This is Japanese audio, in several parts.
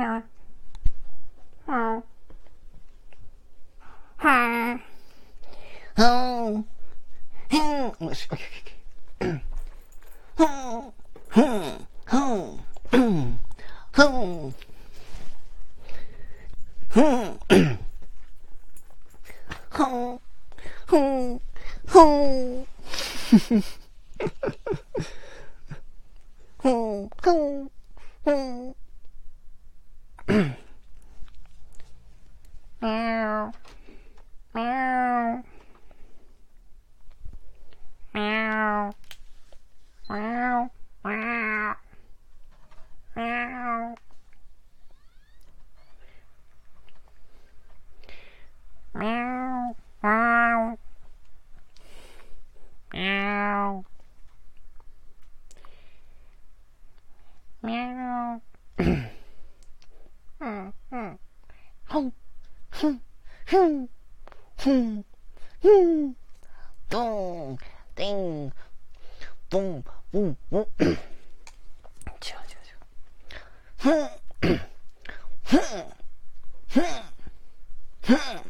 ダメだ、笑っちま Meow, meow, meow, meow. うんうん。ほん、ふん、ふん、ふん、ふん。ドーン、ディン、ボン、ボン、ボン。違う違う違う。ふん、ふん、ふん、ふん。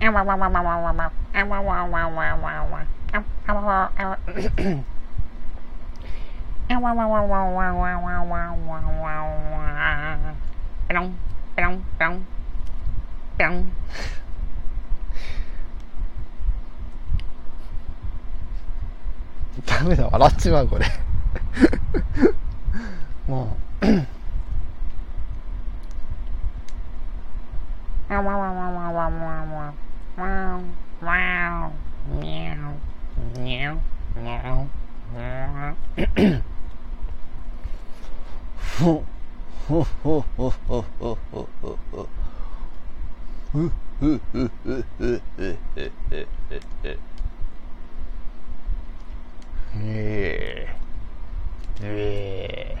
えわおわおわおわおわおペペペペ wow, wow, meow, meow, meow, meow. ho, ho, ho, ho, ho, ho, ho, ho, ho. yeah. Yeah.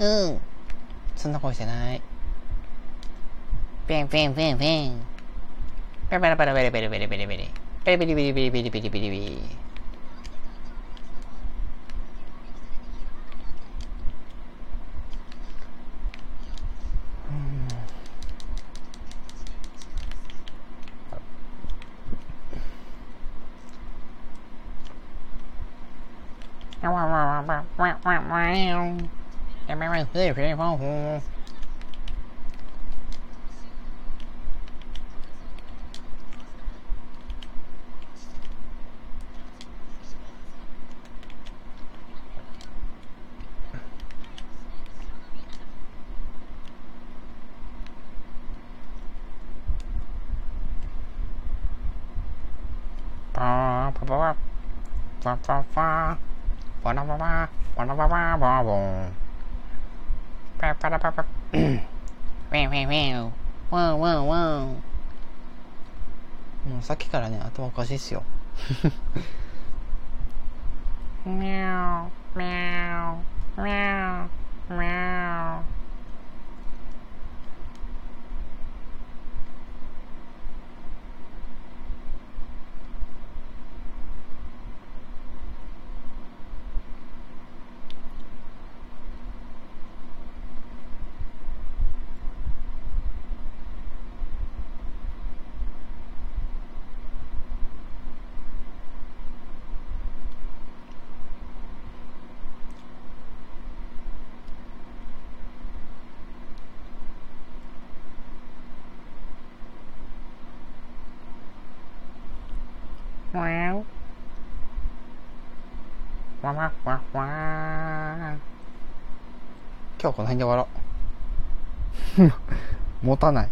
うん。そんな声してない。ペンペンペンペン。ペラペラペラペラペラペラペラペラ。ペラペラペラペラペラペラペラペ จะไม่ไม่ซื้อเพลงพ่อหูปะปะปะปะปะปะปะปะปะปะปะ パパラパパウェンウェンウェン。ワンワンワン。もうさっきからね頭おかしいっすよ。ミャわわわわわわ今日はこの辺で終わろう。持たない